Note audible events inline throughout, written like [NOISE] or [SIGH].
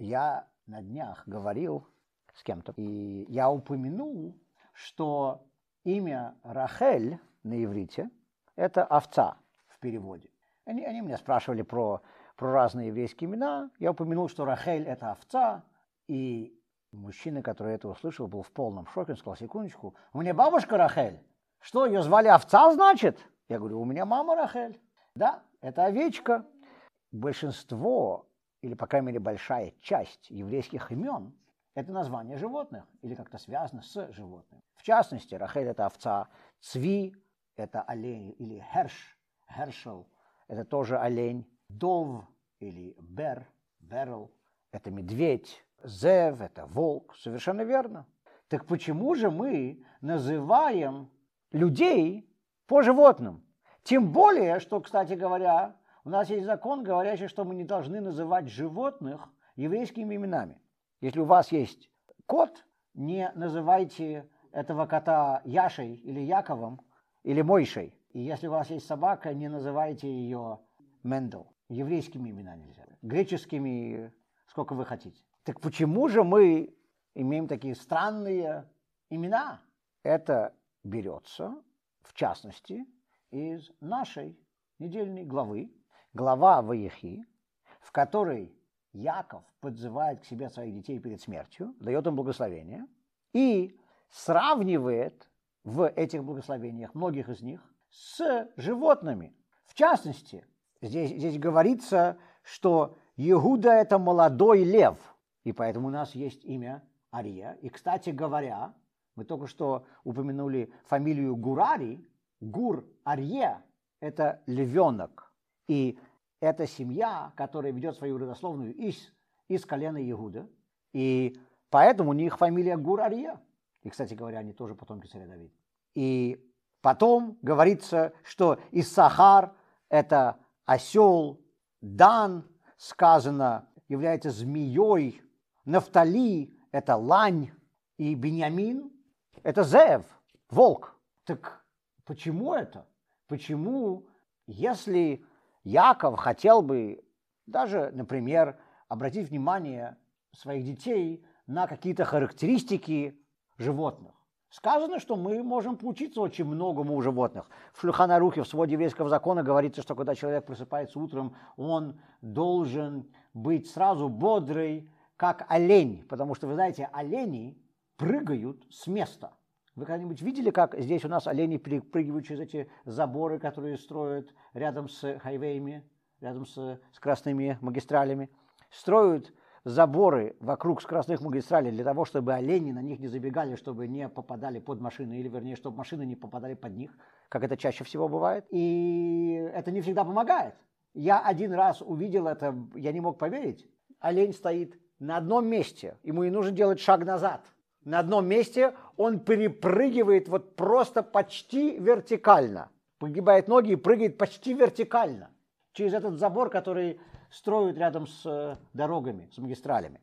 Я на днях говорил с кем-то, и я упомянул, что имя Рахель на иврите – это овца в переводе. Они, они меня спрашивали про, про разные еврейские имена. Я упомянул, что Рахель – это овца, и мужчина, который это услышал, был в полном шоке. Он сказал, секундочку, у меня бабушка Рахель. Что, ее звали овца, значит? Я говорю, у меня мама Рахель. Да, это овечка. Большинство, или, по крайней мере, большая часть еврейских имен – это название животных или как-то связано с животным. В частности, Рахель – это овца, Цви – это олень или Херш, Хершел – это тоже олень, Дов или Бер, Берл – это медведь, Зев – это волк. Совершенно верно. Так почему же мы называем людей по животным? Тем более, что, кстати говоря, у нас есть закон, говорящий, что мы не должны называть животных еврейскими именами. Если у вас есть кот, не называйте этого кота Яшей или Яковом или Мойшей. И если у вас есть собака, не называйте ее Мендел. Еврейскими именами нельзя. Греческими, сколько вы хотите. Так почему же мы имеем такие странные имена? Это берется, в частности, из нашей недельной главы, глава Ваехи, в которой Яков подзывает к себе своих детей перед смертью, дает им благословение и сравнивает в этих благословениях, многих из них, с животными. В частности, здесь, здесь говорится, что Иуда – это молодой лев, и поэтому у нас есть имя Ария. И, кстати говоря, мы только что упомянули фамилию Гурари. Гур Арье – это львенок. И это семья, которая ведет свою родословную из, из колена Иуда. И поэтому у них фамилия Гур Арье. И, кстати говоря, они тоже потомки царя Давида. И потом говорится, что Иссахар – это осел, Дан, сказано, является змеей, Нафтали – это лань, и Беньямин – это Зев, волк. Так почему это? Почему, если Яков хотел бы даже, например, обратить внимание своих детей на какие-то характеристики животных. Сказано, что мы можем поучиться очень многому у животных. В Шлюханарухе, в своде еврейского закона говорится, что когда человек просыпается утром, он должен быть сразу бодрый, как олень. Потому что, вы знаете, олени прыгают с места. Вы когда-нибудь видели, как здесь у нас олени прыгают через эти заборы, которые строят рядом с хайвеями, рядом с, с красными магистралями? Строят заборы вокруг скоростных магистралей для того, чтобы олени на них не забегали, чтобы не попадали под машины, или вернее, чтобы машины не попадали под них, как это чаще всего бывает. И это не всегда помогает. Я один раз увидел это, я не мог поверить. Олень стоит на одном месте, ему не нужно делать шаг назад. На одном месте он перепрыгивает вот просто почти вертикально. Погибает ноги и прыгает почти вертикально через этот забор, который строят рядом с э, дорогами, с магистралями.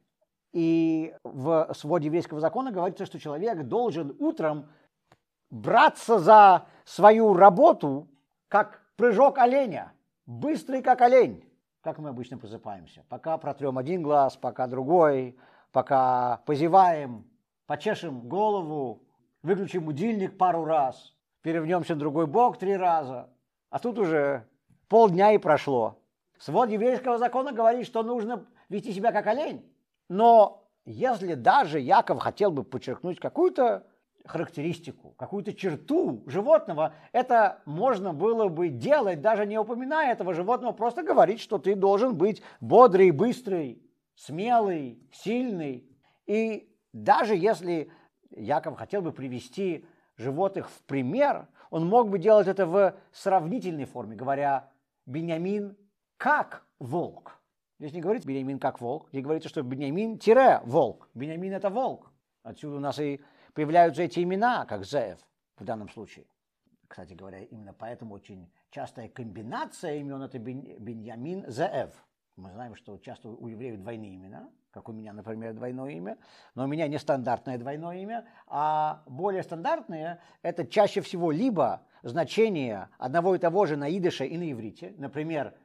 И в своде еврейского закона говорится, что человек должен утром браться за свою работу, как прыжок оленя, быстрый, как олень. Как мы обычно просыпаемся? Пока протрем один глаз, пока другой, пока позеваем, почешем голову, выключим будильник пару раз, перевернемся на другой бок три раза. А тут уже полдня и прошло. Свод еврейского закона говорит, что нужно вести себя как олень. Но если даже Яков хотел бы подчеркнуть какую-то характеристику, какую-то черту животного, это можно было бы делать, даже не упоминая этого животного, просто говорить, что ты должен быть бодрый, быстрый, смелый, сильный. И даже если Яков хотел бы привести животных в пример, он мог бы делать это в сравнительной форме, говоря, Бенямин как волк. Здесь не говорится Бенямин как волк, здесь говорится, что Бенямин-волк. Бенямин это волк. Отсюда у нас и появляются эти имена, как Зеев в данном случае. Кстати говоря, именно поэтому очень частая комбинация имен это Беньямин Зеев. Мы знаем, что часто у евреев двойные имена, как у меня, например, двойное имя, но у меня не стандартное двойное имя, а более стандартное – это чаще всего либо значение одного и того же на идыше и на иврите, например,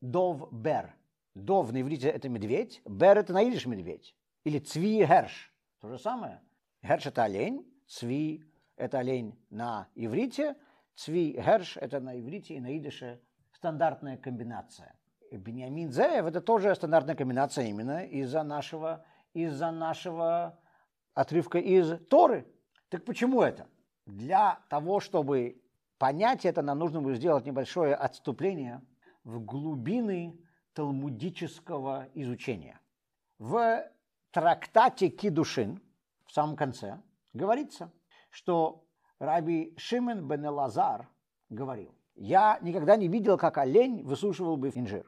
Дов Бер, Дов на иврите это медведь, бер это на идиш медведь. Или цви герш. То же самое. Герш это олень, цви это олень на иврите, цви герш это на иврите и на идише стандартная комбинация. Бениамин Зеев это тоже стандартная комбинация именно из-за нашего, из-за нашего отрывка из Торы. Так почему это? Для того, чтобы понять это, нам нужно будет сделать небольшое отступление в глубины талмудического изучения. В трактате Кидушин, в самом конце, говорится, что Раби Шимен бен Элазар говорил, я никогда не видел, как олень высушивал бы инжир.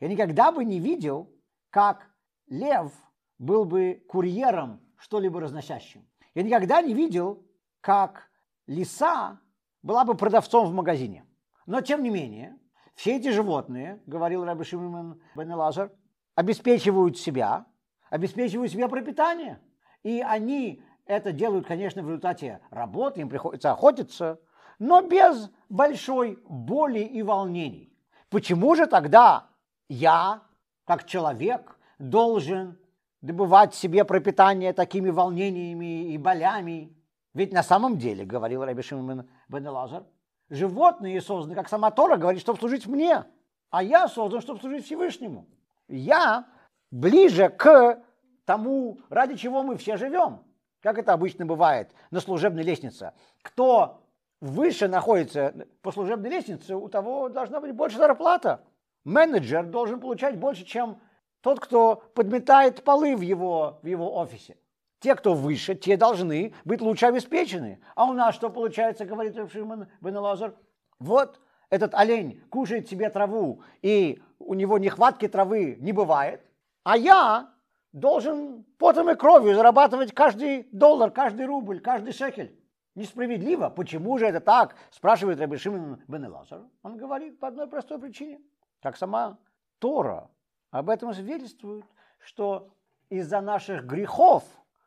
Я никогда бы не видел, как лев был бы курьером, что-либо разносящим. Я никогда не видел, как лиса была бы продавцом в магазине. Но, тем не менее, все эти животные, говорил Раби Шимон бен Лазар, обеспечивают себя, обеспечивают себе пропитание. И они это делают, конечно, в результате работы, им приходится охотиться, но без большой боли и волнений. Почему же тогда я, как человек, должен добывать себе пропитание такими волнениями и болями? Ведь на самом деле, говорил Раби Шимон бен Лазар, животные созданы, как сама Тора говорит, чтобы служить мне, а я создан, чтобы служить Всевышнему. Я ближе к тому, ради чего мы все живем. Как это обычно бывает на служебной лестнице. Кто выше находится по служебной лестнице, у того должна быть больше зарплата. Менеджер должен получать больше, чем тот, кто подметает полы в его, в его офисе. Те, кто выше, те должны быть лучше обеспечены. А у нас что получается, говорит Шимон бен Лазар? Вот этот олень кушает себе траву, и у него нехватки травы не бывает, а я должен потом и кровью зарабатывать каждый доллар, каждый рубль, каждый шекель. Несправедливо. Почему же это так? Спрашивает Раби Шимон бен Лазар. Он говорит по одной простой причине. Как сама Тора об этом свидетельствует, что из-за наших грехов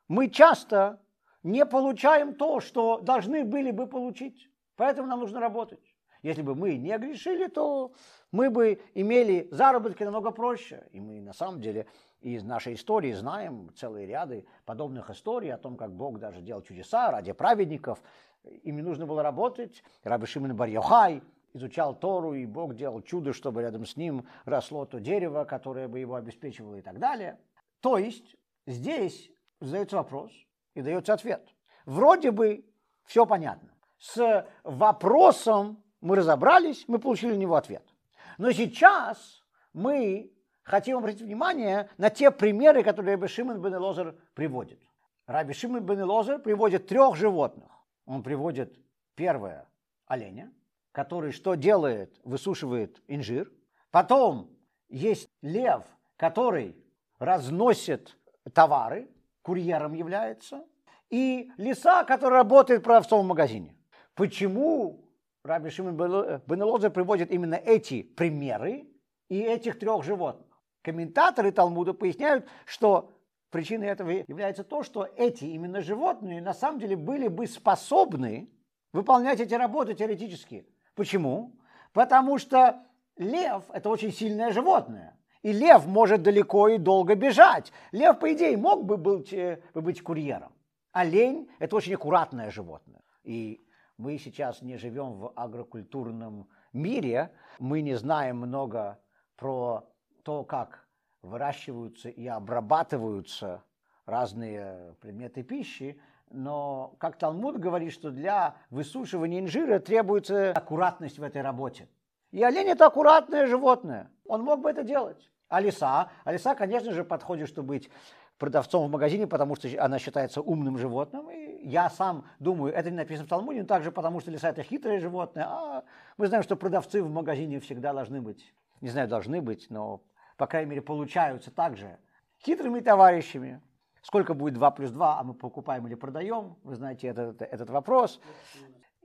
мы часто не получаем то, что должны были бы получить. Поэтому нам нужно работать. Если бы мы не грешили, то мы бы имели заработки намного проще. И мы на самом деле из нашей истории знаем целые ряды подобных историй о том, как Бог даже делал чудеса ради праведников. Им нужно было работать. Раби Шимон бар изучал Тору, и Бог делал чудо, чтобы рядом с ним росло то дерево, которое бы его обеспечивало и так далее. То есть здесь задается вопрос и дается ответ. Вроде бы все понятно. С вопросом мы разобрались, мы получили на него ответ. Но сейчас мы хотим обратить внимание на те примеры, которые Раби Шимон бен Лозер приводит. Раби Шимон бен Лозер приводит трех животных. Он приводит первое – оленя, который что делает? Высушивает инжир. Потом есть лев, который разносит товары, курьером является, и лиса, который работает в продавцовом магазине. Почему Раби Шимон бен Лозер приводит именно эти примеры и этих трех животных? Комментаторы Талмуда поясняют, что причиной этого является то, что эти именно животные на самом деле были бы способны выполнять эти работы теоретически. Почему? Потому что лев – это очень сильное животное. И лев может далеко и долго бежать. Лев, по идее, мог бы быть, э, быть курьером. Олень – это очень аккуратное животное. И мы сейчас не живем в агрокультурном мире, мы не знаем много про то, как выращиваются и обрабатываются разные предметы пищи, но как Талмуд говорит, что для высушивания инжира требуется аккуратность в этой работе. И олень это аккуратное животное. Он мог бы это делать. А лиса? А лиса, конечно же, подходит, чтобы быть продавцом в магазине, потому что она считается умным животным. И я сам думаю, это не написано в Талмуде, но также потому, что лиса это хитрое животное. А мы знаем, что продавцы в магазине всегда должны быть, не знаю, должны быть, но, по крайней мере, получаются также хитрыми товарищами. Сколько будет 2 плюс 2, а мы покупаем или продаем? Вы знаете этот, этот вопрос.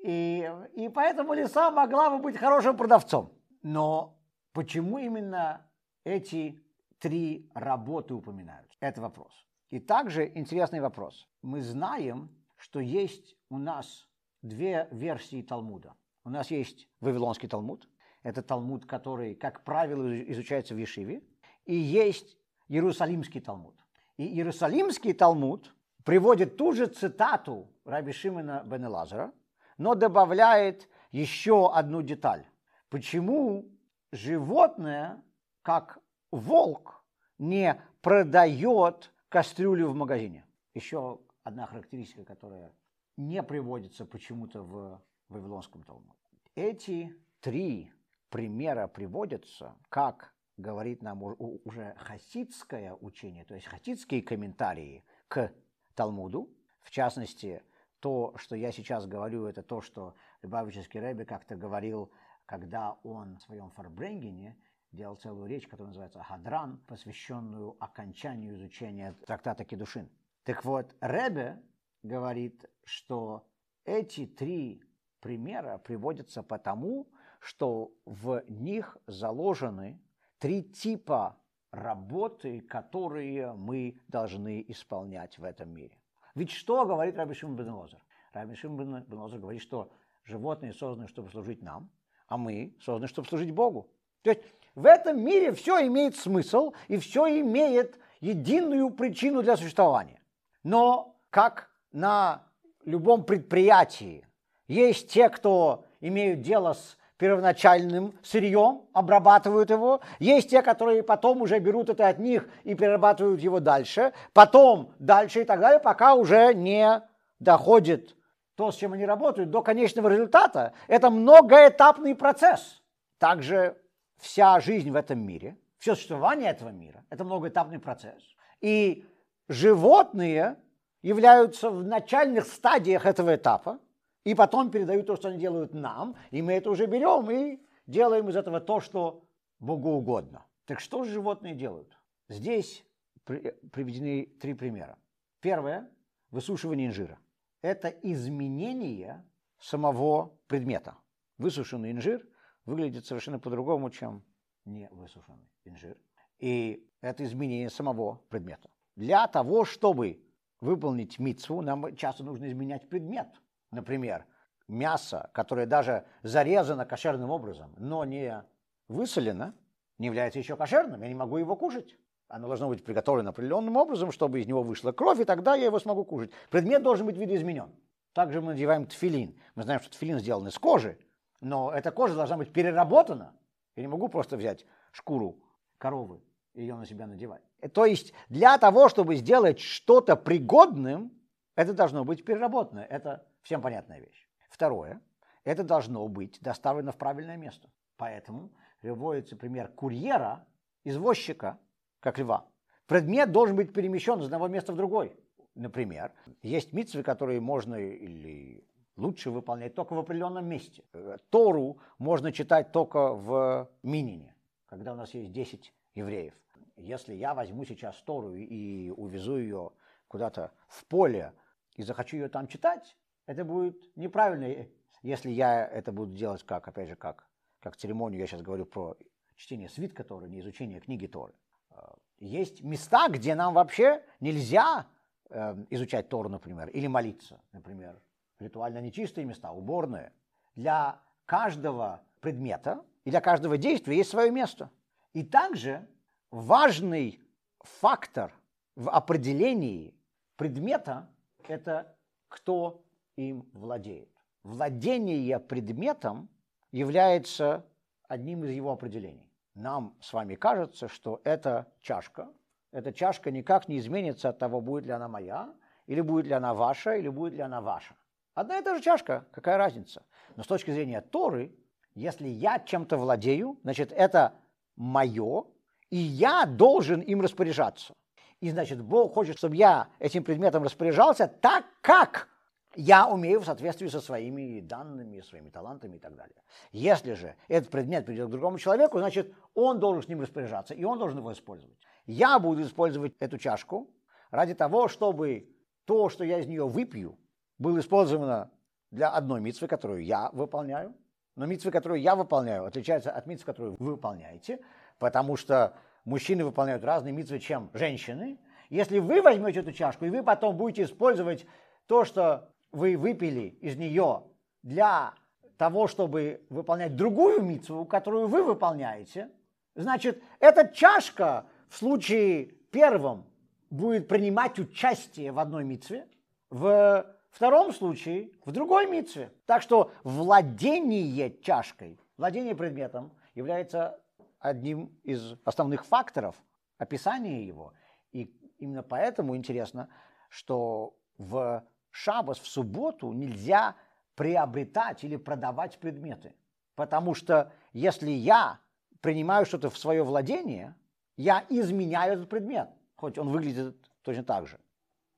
И, и поэтому лиса могла бы быть хорошим продавцом. Но почему именно эти три работы упоминаются? Это вопрос. И также интересный вопрос. Мы знаем, что есть у нас две версии Талмуда. У нас есть Вавилонский Талмуд. Это Талмуд, который, как правило, изучается в Ешиве. и есть Иерусалимский Талмуд. И Иерусалимский Талмуд приводит ту же цитату Раби Шимона бен Лазара, но добавляет еще одну деталь. Почему животное, как волк, не продает кастрюлю в магазине? Еще одна характеристика, которая не приводится почему-то в Вавилонском Талмуде. Эти три примера приводятся, как говорит нам уже хасидское учение, то есть хасидские комментарии к Талмуду, в частности, то, что я сейчас говорю, это то, что Любавический Рэбби как-то говорил, когда он в своем Фарбренгене делал целую речь, которая называется «Хадран», посвященную окончанию изучения трактата Кедушин. Так вот, Рэбе говорит, что эти три примера приводятся потому, что в них заложены три типа работы, которые мы должны исполнять в этом мире. Ведь что говорит Раби Шимон бен Лозер? Раби Шимон бен Лозер говорит, что животные созданы, чтобы служить нам, а мы созданы, чтобы служить Богу. То есть в этом мире все имеет смысл и все имеет единую причину для существования. Но как на любом предприятии есть те, кто имеют дело с первоначальным сырьем, обрабатывают его. Есть те, которые потом уже берут это от них и перерабатывают его дальше. Потом дальше и так далее, пока уже не доходит то, с чем они работают, до конечного результата. Это многоэтапный процесс. Также вся жизнь в этом мире, все существование этого мира – это многоэтапный процесс. И животные являются в начальных стадиях этого этапа, и потом передают то, что они делают нам, и мы это уже берем и делаем из этого то, что Богу угодно. Так что же животные делают? Здесь приведены три примера. Первое – высушивание инжира. Это изменение самого предмета. Высушенный инжир выглядит совершенно по-другому, чем не высушенный инжир. И это изменение самого предмета. Для того, чтобы выполнить мицву, нам часто нужно изменять предмет – например, мясо, которое даже зарезано кошерным образом, но не высолено, не является еще кошерным, я не могу его кушать. Оно должно быть приготовлено определенным образом, чтобы из него вышла кровь, и тогда я его смогу кушать. Предмет должен быть видоизменен. Также мы надеваем тфилин. Мы знаем, что тфилин сделан из кожи, но эта кожа должна быть переработана. Я не могу просто взять шкуру коровы и ее на себя надевать. То есть для того, чтобы сделать что-то пригодным, это должно быть переработано. Это Всем понятная вещь. Второе, это должно быть доставлено в правильное место. Поэтому приводится пример курьера, извозчика, как льва. Предмет должен быть перемещен из одного места в другой. Например, есть митцвы, которые можно или лучше выполнять только в определенном месте. Тору можно читать только в Минине, когда у нас есть 10 евреев. Если я возьму сейчас Тору и увезу ее куда-то в поле и захочу ее там читать, это будет неправильно, если я это буду делать как, опять же, как, как церемонию, я сейчас говорю про чтение свитка Торы, не изучение книги Торы. А, есть места, где нам вообще нельзя эм, изучать Тору, например, или молиться, например, ритуально нечистые места, уборные. Для каждого предмета и для каждого действия есть свое место. И также важный фактор в определении предмета – это кто им владеет. Владение предметом является одним из его определений. Нам с вами кажется, что эта чашка, эта чашка никак не изменится от того, будет ли она моя, или будет ли она ваша, или будет ли она ваша. Одна и та же чашка, какая разница? Но с точки зрения Торы, если я чем-то владею, значит, это мое, и я должен им распоряжаться. И значит, Бог хочет, чтобы я этим предметом распоряжался так, как я умею в соответствии со своими данными, своими талантами и так далее. Если же этот предмет придет к другому человеку, значит, он должен с ним распоряжаться, и он должен его использовать. Я буду использовать эту чашку ради того, чтобы то, что я из нее выпью, было использовано для одной митцвы, которую я выполняю. Но митцвы, которую я выполняю, отличаются от митцв, которую вы выполняете, потому что мужчины выполняют разные митцвы, чем женщины. Если вы возьмете эту чашку, и вы потом будете использовать то, что вы выпили из нее для того, чтобы выполнять другую митцву, которую вы выполняете, значит, эта чашка в случае первом будет принимать участие в одной митве, в втором случае в другой митве. Так что владение чашкой, владение предметом является одним из основных факторов описания его. И именно поэтому интересно, что в шабас, в субботу нельзя приобретать или продавать предметы. Потому что если я принимаю что-то в свое владение, я изменяю этот предмет, хоть он выглядит точно так же.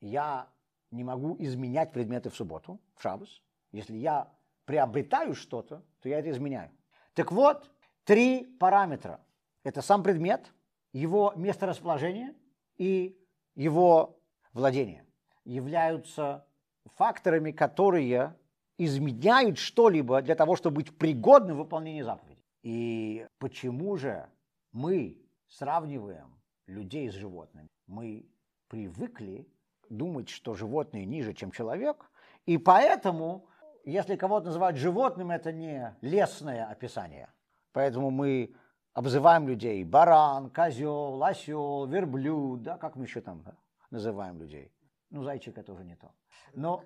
Я не могу изменять предметы в субботу, в шабас. Если я приобретаю что-то, то я это изменяю. Так вот, три параметра. Это сам предмет, его месторасположение и его владение являются факторами, которые изменяют что-либо для того, чтобы быть пригодным в выполнении заповедей. И почему же мы сравниваем людей с животными? Мы привыкли думать, что животные ниже, чем человек, и поэтому, если кого-то называют животным, это не лесное описание. Поэтому мы обзываем людей баран, козел, осел, верблюд, да, как мы еще там называем людей. Ну, зайчик это уже не то. Но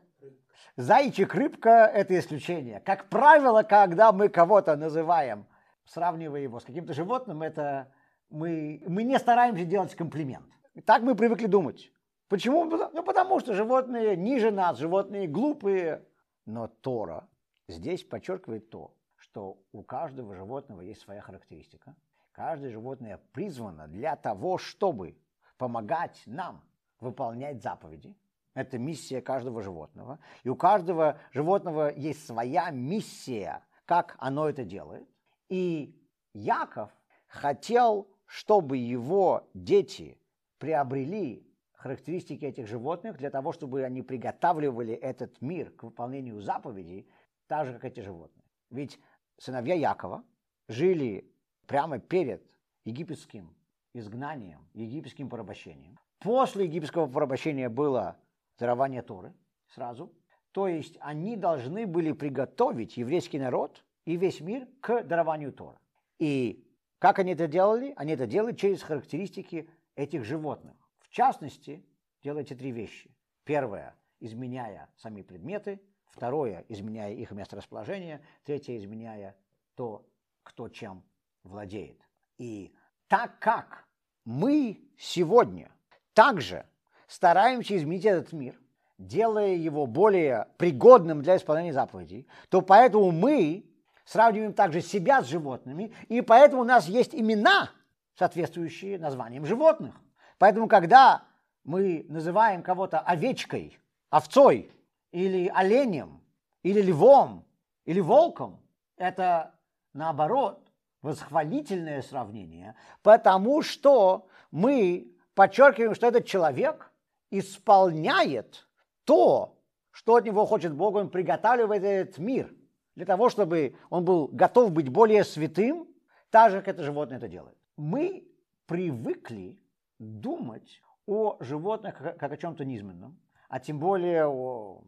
зайчик, рыбка – это исключение. Как правило, когда мы кого-то называем, сравнивая его с каким-то животным, это мы, мы не стараемся делать комплимент. Так мы привыкли думать. Почему? Ну, потому что животные ниже нас, животные глупые. Но Тора здесь подчеркивает то, что у каждого животного есть своя характеристика. Каждое животное призвано для того, чтобы помогать нам выполнять заповеди. Это миссия каждого животного. И у каждого животного есть своя миссия, как оно это делает. И Яков хотел, чтобы его дети приобрели характеристики этих животных для того, чтобы они приготавливали этот мир к выполнению заповедей, так же, как эти животные. Ведь сыновья Якова жили прямо перед египетским изгнанием, египетским порабощением. После египетского порабощения было дарование Торы сразу. То есть они должны были приготовить еврейский народ и весь мир к дарованию Торы. И как они это делали? Они это делали через характеристики этих животных. В частности, делайте три вещи. Первое – изменяя сами предметы. Второе – изменяя их месторасположение. Третье – изменяя то, кто чем владеет. И так как мы сегодня также стараемся изменить этот мир, делая его более пригодным для исполнения заповедей, то поэтому мы сравниваем также себя с животными, и поэтому у нас есть имена, соответствующие названиям животных. Поэтому, когда мы называем кого-то овечкой, овцой, или оленем, или львом, или волком, это наоборот восхвалительное сравнение, потому что мы подчеркиваем, что этот человек исполняет то, что от него хочет Бог, он приготавливает этот мир для того, чтобы он был готов быть более святым, так же, как это животное это делает. Мы привыкли думать о животных как о чем-то низменном, а тем более о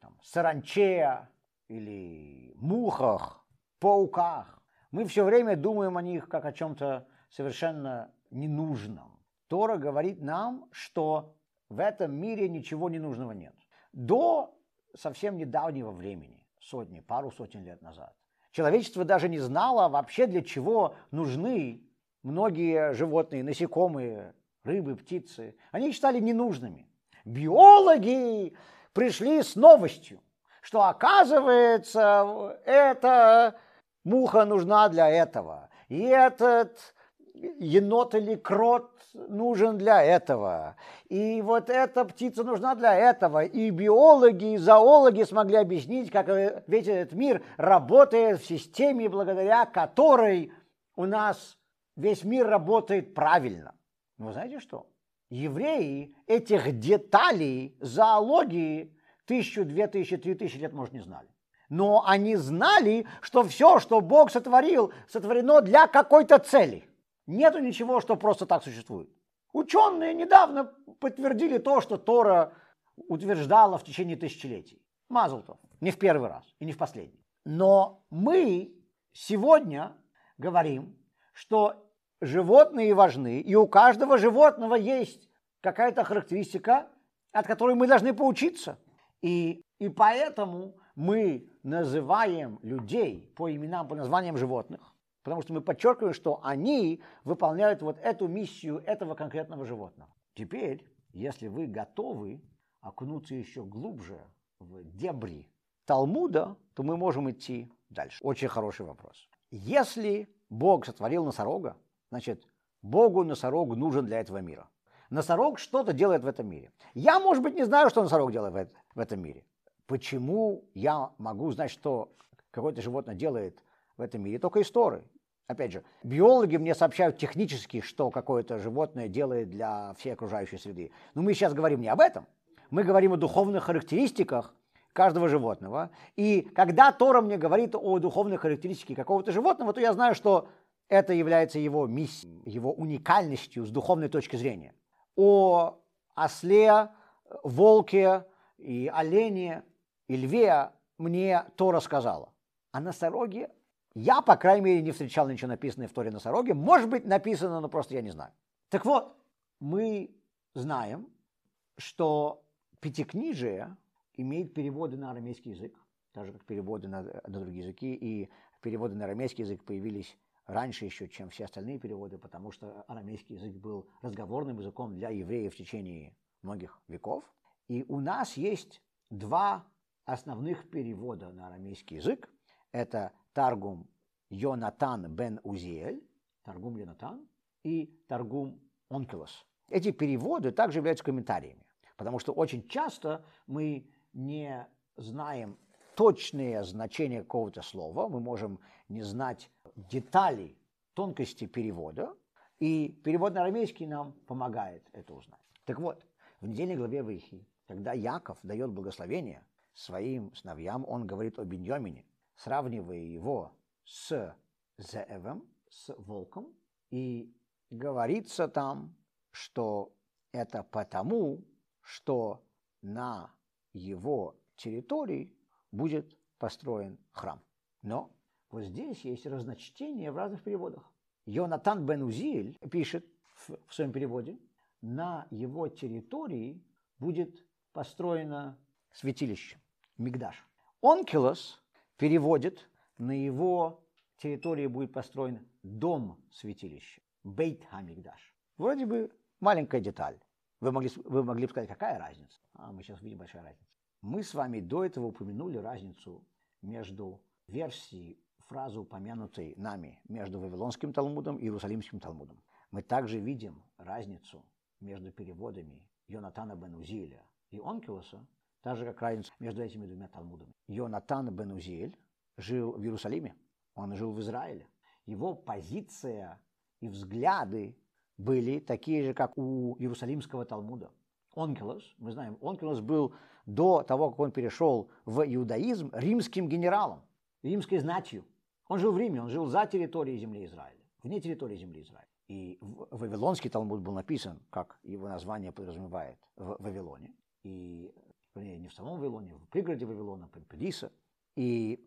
там, саранче или мухах, пауках. Мы все время думаем о них как о чем-то совершенно ненужном. Тора говорит нам, что в этом мире ничего ненужного нет. До совсем недавнего времени, сотни, пару сотен лет назад, человечество даже не знало вообще для чего нужны многие животные, насекомые, рыбы, птицы. Они считали ненужными. Биологи пришли с новостью, что оказывается, эта муха нужна для этого, и этот енот или крот нужен для этого. И вот эта птица нужна для этого. И биологи, и зоологи смогли объяснить, как весь этот мир работает в системе, благодаря которой у нас весь мир работает правильно. Но вы знаете что? Евреи этих деталей зоологии тысячу, две тысячи, три тысячи лет, может, не знали. Но они знали, что все, что Бог сотворил, сотворено для какой-то цели – Нету ничего, что просто так существует. Ученые недавно подтвердили то, что Тора утверждала в течение тысячелетий. Мазлтов. Не в первый раз и не в последний. Но мы сегодня говорим, что животные важны, и у каждого животного есть какая-то характеристика, от которой мы должны поучиться. И, и поэтому мы называем людей по именам, по названиям животных, потому что мы подчеркиваем, что они выполняют вот эту миссию этого конкретного животного. Теперь, если вы готовы окунуться еще глубже в дебри Талмуда, то мы можем идти дальше. Очень хороший вопрос. Если Бог сотворил носорога, значит, Богу носорог нужен для этого мира. Носорог что-то делает в этом мире. Я, может быть, не знаю, что носорог делает в этом мире. Почему я могу знать, что какое-то животное делает в этом мире? Только истории. Опять же, биологи мне сообщают технически, что какое-то животное делает для всей окружающей среды. Но мы сейчас говорим не об этом. Мы говорим о духовных характеристиках каждого животного. И когда Тора мне говорит о духовных характеристиках какого-то животного, то я знаю, что это является его миссией, его уникальностью с духовной точки зрения. О осле, волке и олене и льве мне Тора сказала. А носороге я, по крайней мере, не встречал ничего написанного в Торе носороге. Может быть, написано, но просто я не знаю. Так вот, мы знаем, что Пятикнижие имеет переводы на арамейский язык, так как переводы на, на другие языки, и переводы на арамейский язык появились раньше еще, чем все остальные переводы, потому что арамейский язык был разговорным языком для евреев в течение многих веков. И у нас есть два основных перевода на арамейский язык. Это Таргум Йонатан бен Узиэль, Таргум Йонатан, и Таргум Онкелос. Эти переводы также являются комментариями. Потому что очень часто мы не знаем точное значение какого-то слова, мы можем не знать деталей, тонкости перевода, и перевод на арамейский нам помогает это узнать. Так вот, в недельной главе Вихи, когда Яков дает благословение своим сыновьям, он говорит о Беньямине, сравнивая его с Зеевом, с волком, и говорится там, что это потому, что на его территории будет построен храм. Но вот здесь есть разночтение в разных переводах. Йонатан бен Узиль пишет в, в своем переводе, на его территории будет построено святилище, Мигдаш. Онкилос переводит, на его территории будет построен дом святилища, Бейт Хамигдаш. Вроде бы маленькая деталь, вы могли, вы могли бы сказать, какая разница? А мы сейчас видим большая разница. Мы с вами до этого упомянули разницу между версией фразы, упомянутой нами, между Вавилонским Талмудом и Иерусалимским Талмудом. Мы также видим разницу между переводами Йонатана бен Узиля и Онкилоса, так же, как разница между этими двумя Талмудами. Йонатан бен Узиль жил в Иерусалиме, он жил в Израиле. Его позиция и взгляды были такие же, как у Иерусалимского Талмуда. Онкелос, мы знаем, Онкелос был до того, как он перешел в иудаизм, римским генералом, римской знатью. Он жил в Риме, он жил за территорией земли Израиля, вне территории земли Израиля. И Вавилонский Талмуд был написан, как его название подразумевает, в Вавилоне. И, не в самом Вавилоне, в пригороде Вавилона, Педиса. И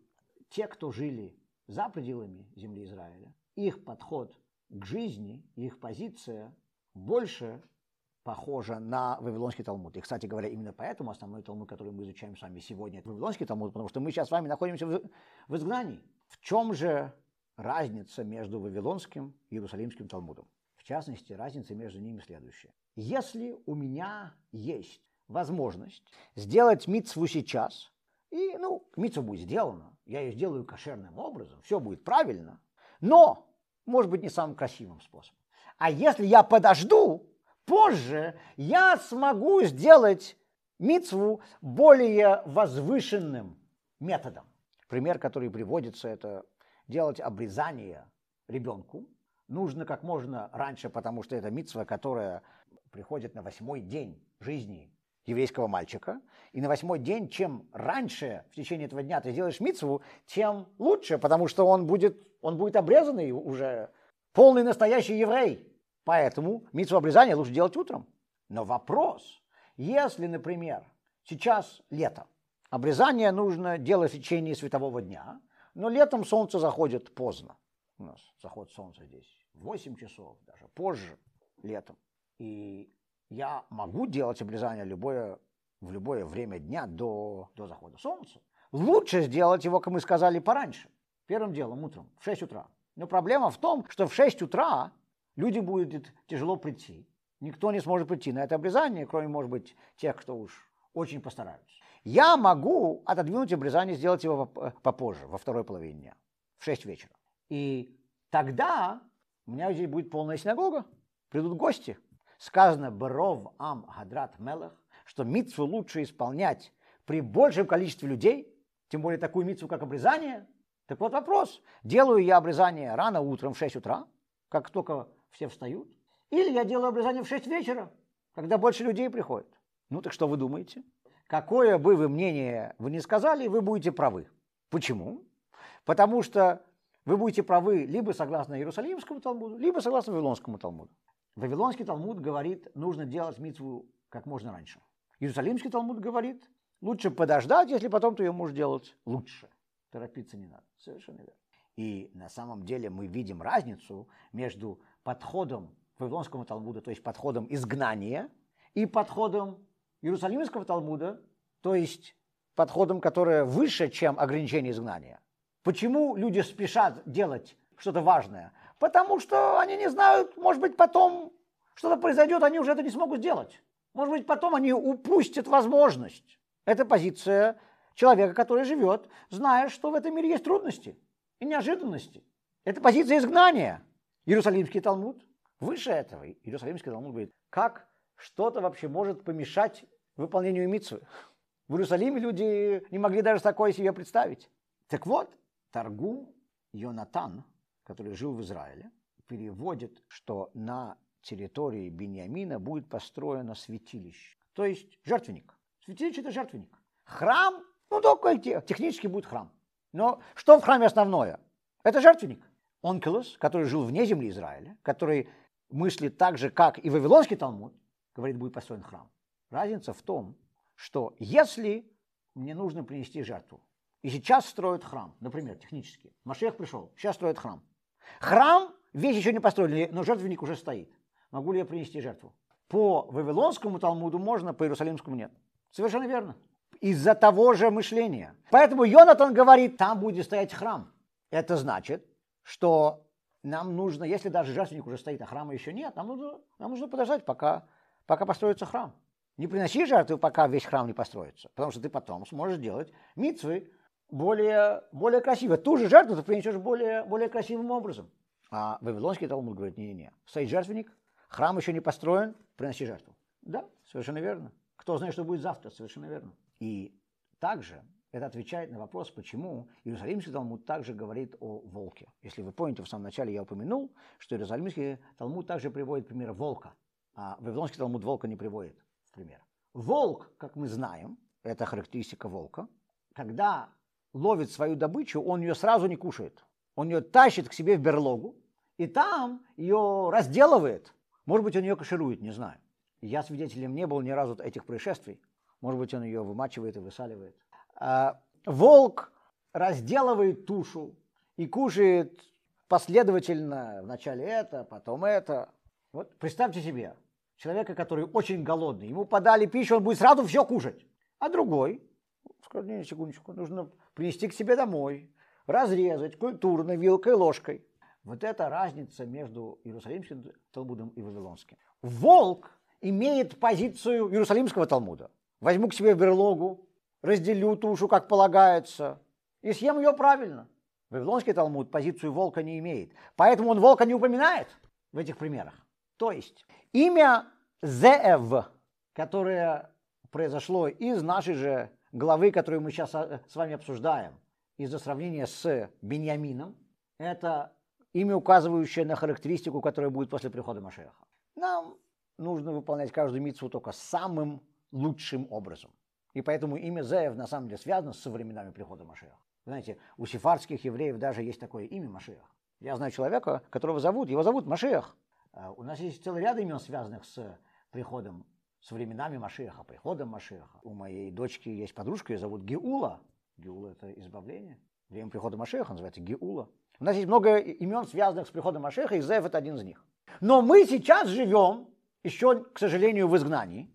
те, кто жили за пределами земли Израиля, их подход к жизни, их позиция больше похожа на Вавилонский Талмуд. И, кстати говоря, именно поэтому основной Талмуд, который мы изучаем с вами сегодня, это Вавилонский Талмуд, потому что мы сейчас с вами находимся в изгнании. В чем же разница между Вавилонским и Иерусалимским Талмудом? В частности, разница между ними следующая. Если у меня есть возможность сделать митцву сейчас, и, ну, митцва будет сделана, я ее сделаю кошерным образом, все будет правильно, но может быть, не самым красивым способом. А если я подожду, позже я смогу сделать мицву более возвышенным методом. Пример, который приводится, это делать обрезание ребенку. Нужно как можно раньше, потому что это мицва, которая приходит на восьмой день жизни еврейского мальчика. И на восьмой день, чем раньше в течение этого дня ты сделаешь митцву, тем лучше, потому что он будет, он будет обрезанный уже, полный настоящий еврей. Поэтому митцву обрезания лучше делать утром. Но вопрос, если, например, сейчас лето, обрезание нужно делать в течение светового дня, но летом солнце заходит поздно. У нас заход солнца здесь 8 часов, даже позже, летом. И я могу делать обрезание любое, в любое время дня до, до захода солнца. Лучше сделать его, как мы сказали, пораньше. Первым делом, утром, в 6 утра. Но проблема в том, что в 6 утра люди будет тяжело прийти. Никто не сможет прийти на это обрезание, кроме, может быть, тех, кто уж очень постараются. Я могу отодвинуть обрезание, сделать его попозже, во второй половине дня, в 6 вечера. И тогда у меня здесь будет полная синагога, придут гости. Сказано «Баров ам хадрат мелах», что митцву лучше исполнять при большем количестве людей, тем более такую митцву, как обрезание. Так вот вопрос, делаю я обрезание рано утром в 6 утра, как только все встают, или я делаю обрезание в 6 вечера, когда больше людей приходит. Ну так что вы думаете? Какое бы вы мнение вы не сказали, вы будете правы. Почему? Потому что вы будете правы либо согласно Иерусалимскому Талмуду, либо согласно Вавилонскому Талмуду. Вавилонский Талмуд говорит, нужно делать митву как можно раньше. Иерусалимский Талмуд говорит, лучше подождать, если потом ты ее можешь делать лучше. Торопиться не надо. Совершенно верно. И на самом деле мы видим разницу между подходом Вавилонского Талмуда, то есть подходом изгнания, и подходом Иерусалимского Талмуда, то есть подходом, которое выше, чем ограничение изгнания. Почему люди спешат делать что-то важное? Потому что они не знают, может быть, потом что-то произойдет, они уже это не смогут сделать. Может быть, потом они упустят возможность. Это позиция человека, который живет, зная, что в этом мире есть трудности и неожиданности. Это позиция изгнания. Иерусалимский Талмуд выше этого. Иерусалимский Талмуд говорит, как что-то вообще может помешать выполнению митцвы. В Иерусалиме люди не могли даже такое себе представить. Так вот, Таргум Йонатан, который жил в Израиле, переводит, что на территории Бениамина будет построено святилище, то есть жертвенник. Святилище – это жертвенник. Храм, ну только технически будет храм. Но что в храме основное? Это жертвенник. Онкелос, который жил вне земли Израиля, который мыслит так же, как и Вавилонский Талмуд, говорит, будет построен храм. Разница в том, что если мне нужно принести жертву, и сейчас строят храм, например, технически. Машех пришел, сейчас строят храм. Храм, весь еще не построен, но жертвенник уже стоит. Могу ли я принести жертву? По Вавилонскому Талмуду можно, по Иерусалимскому нет. Совершенно верно. Из-за того же мышления. Поэтому Йонатан говорит, там будет стоять храм. Это значит, что нам нужно, если даже жертвенник уже стоит, а храма еще нет, нам нужно, нам нужно подождать, пока, пока построится храм. Не приноси жертву, пока весь храм не построится, потому что ты потом сможешь делать митцвы, более, более красиво. Ту же жертву ты принесешь более, более красивым образом. А Вавилонский Талмуд говорит, не-не-не, стоит жертвенник, храм еще не построен, приноси жертву. Да, совершенно верно. Кто знает, что будет завтра, совершенно верно. И также это отвечает на вопрос, почему Иерусалимский Талмуд также говорит о волке. Если вы помните, в самом начале я упомянул, что Иерусалимский Талмуд также приводит пример волка, а Вавилонский Талмуд волка не приводит пример. Волк, как мы знаем, это характеристика волка, когда ловит свою добычу, он ее сразу не кушает. Он ее тащит к себе в берлогу, и там ее разделывает. Может быть, он ее каширует, не знаю. Я свидетелем не был ни разу этих происшествий. Может быть, он ее вымачивает и высаливает. А волк разделывает тушу и кушает последовательно вначале это, потом это. Вот представьте себе, человека, который очень голодный, ему подали пищу, он будет сразу все кушать. А другой, скажет, не, секундочку, нужно принести к себе домой, разрезать культурно вилкой, ложкой. Вот это разница между Иерусалимским Талмудом и Вавилонским. Волк имеет позицию Иерусалимского Талмуда. Возьму к себе в берлогу, разделю тушу, как полагается, и съем ее правильно. Вавилонский Талмуд позицию волка не имеет. Поэтому он волка не упоминает в этих примерах. То есть имя Зеэв, которое произошло из нашей же главы, которую мы сейчас а, с вами обсуждаем, из-за сравнения с Беньямином, это имя, указывающее на характеристику, которая будет после прихода Машеха. Нам нужно выполнять каждую митцву только самым лучшим образом. И поэтому имя Зеев на самом деле связано с временами прихода Машеха. Знаете, у сефардских евреев даже есть такое имя Машех. Я знаю человека, которого зовут, его зовут Машех. А, у нас есть целый ряд имен, связанных с приходом с временами Машеха, приходом Машеха. У моей дочки есть подружка, ее зовут Геула. Геула – это избавление. Время прихода Машеха называется Геула. У нас есть много имен, связанных с приходом Машеха, и Зев это один из них. Но мы сейчас живем, еще, к сожалению, в изгнании,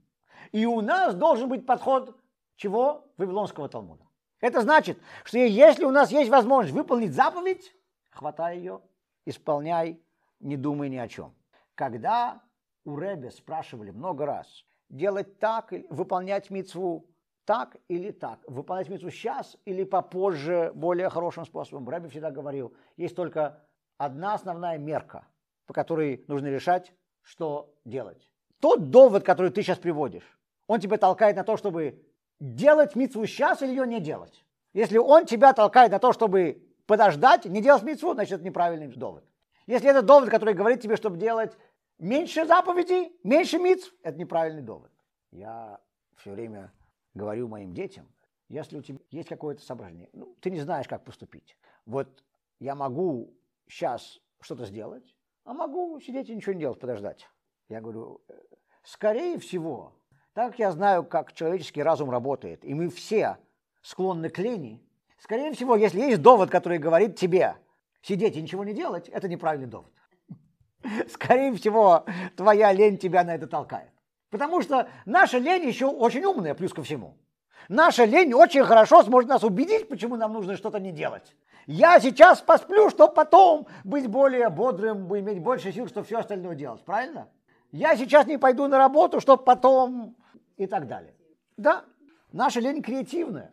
и у нас должен быть подход чего? Вавилонского Талмуда. Это значит, что если у нас есть возможность выполнить заповедь, хватай ее, исполняй, не думай ни о чем. Когда у Ребе спрашивали много раз, делать так, выполнять митцву так или так, выполнять митцву сейчас или попозже, более хорошим способом. Рэбби всегда говорил, есть только одна основная мерка, по которой нужно решать, что делать. Тот довод, который ты сейчас приводишь, он тебя толкает на то, чтобы делать митцву сейчас или ее не делать. Если он тебя толкает на то, чтобы подождать, не делать митцву, значит это неправильный довод. Если это довод, который говорит тебе, чтобы делать меньше заповедей, меньше митцв, это неправильный довод. Я все время говорю моим детям, если у тебя есть какое-то соображение, ну, ты не знаешь, как поступить. Вот я могу сейчас что-то сделать, а могу сидеть и ничего не делать, подождать. Я говорю, «Э, скорее всего, так как я знаю, как человеческий разум работает, и мы все склонны к лени, скорее всего, если есть довод, который говорит тебе сидеть и ничего не делать, это неправильный довод. [LAUGHS] Скорее всего, твоя лень тебя на это толкает. Потому что наша лень еще очень умная, плюс ко всему. Наша лень очень хорошо сможет нас убедить, почему нам нужно что-то не делать. Я сейчас посплю, чтобы потом быть более бодрым, иметь больше сил, чтобы все остальное делать. Правильно? Я сейчас не пойду на работу, чтобы потом и так далее. Да, наша лень креативная.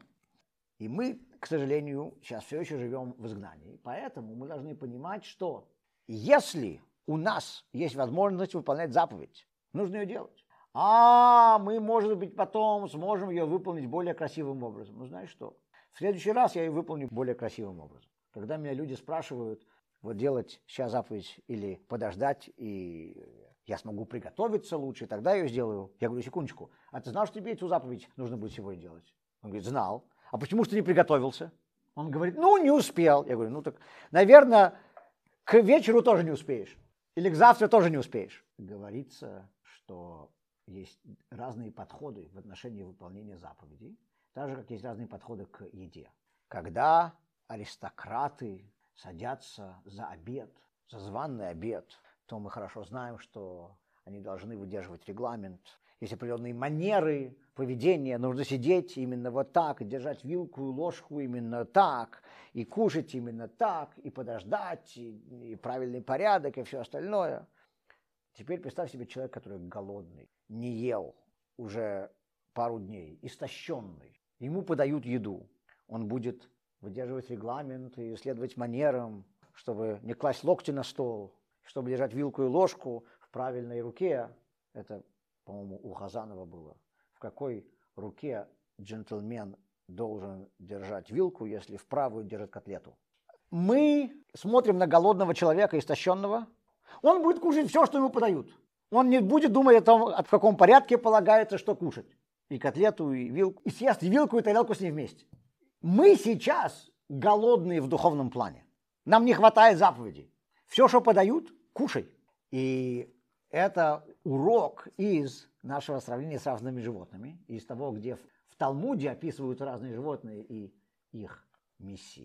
И мы, к сожалению, сейчас все еще живем в изгнании. Поэтому мы должны понимать, что если у нас есть возможность выполнять заповедь, нужно ее делать а мы, может быть, потом сможем ее выполнить более красивым образом. Ну, знаешь что? В следующий раз я ее выполню более красивым образом. Когда меня люди спрашивают, вот делать сейчас заповедь или подождать, и я смогу приготовиться лучше, тогда я ее сделаю. Я говорю, секундочку, а ты знал, что тебе эту заповедь нужно будет сегодня делать? Он говорит, знал. А почему ты не приготовился? Он говорит, ну, не успел. Я говорю, ну так, наверное, к вечеру тоже не успеешь. Или к завтра тоже не успеешь. Говорится, что есть разные подходы в отношении выполнения заповедей, так же, как есть разные подходы к еде. Когда аристократы садятся за обед, за званный обед, то мы хорошо знаем, что они должны выдерживать регламент. Есть определенные манеры поведения, нужно сидеть именно вот так, держать вилку и ложку именно так, и кушать именно так, и подождать, и, и правильный порядок, и все остальное. Теперь представь себе человека, который голодный, не ел уже пару дней, истощенный. Ему подают еду. Он будет выдерживать регламент и следовать манерам, чтобы не класть локти на стол, чтобы держать вилку и ложку в правильной руке. Это, по-моему, у Хазанова было. В какой руке джентльмен должен держать вилку, если в правую держит котлету? Мы смотрим на голодного человека, истощенного, он будет кушать все, что ему подают. Он не будет думать о том, в каком порядке полагается, что кушать. И котлету, и вилку. И съест и вилку, и тарелку с ней вместе. Мы сейчас голодные в духовном плане. Нам не хватает заповедей. Все, что подают, кушай. И это урок из нашего сравнения с разными животными, из того, где в Талмуде описывают разные животные и их миссии.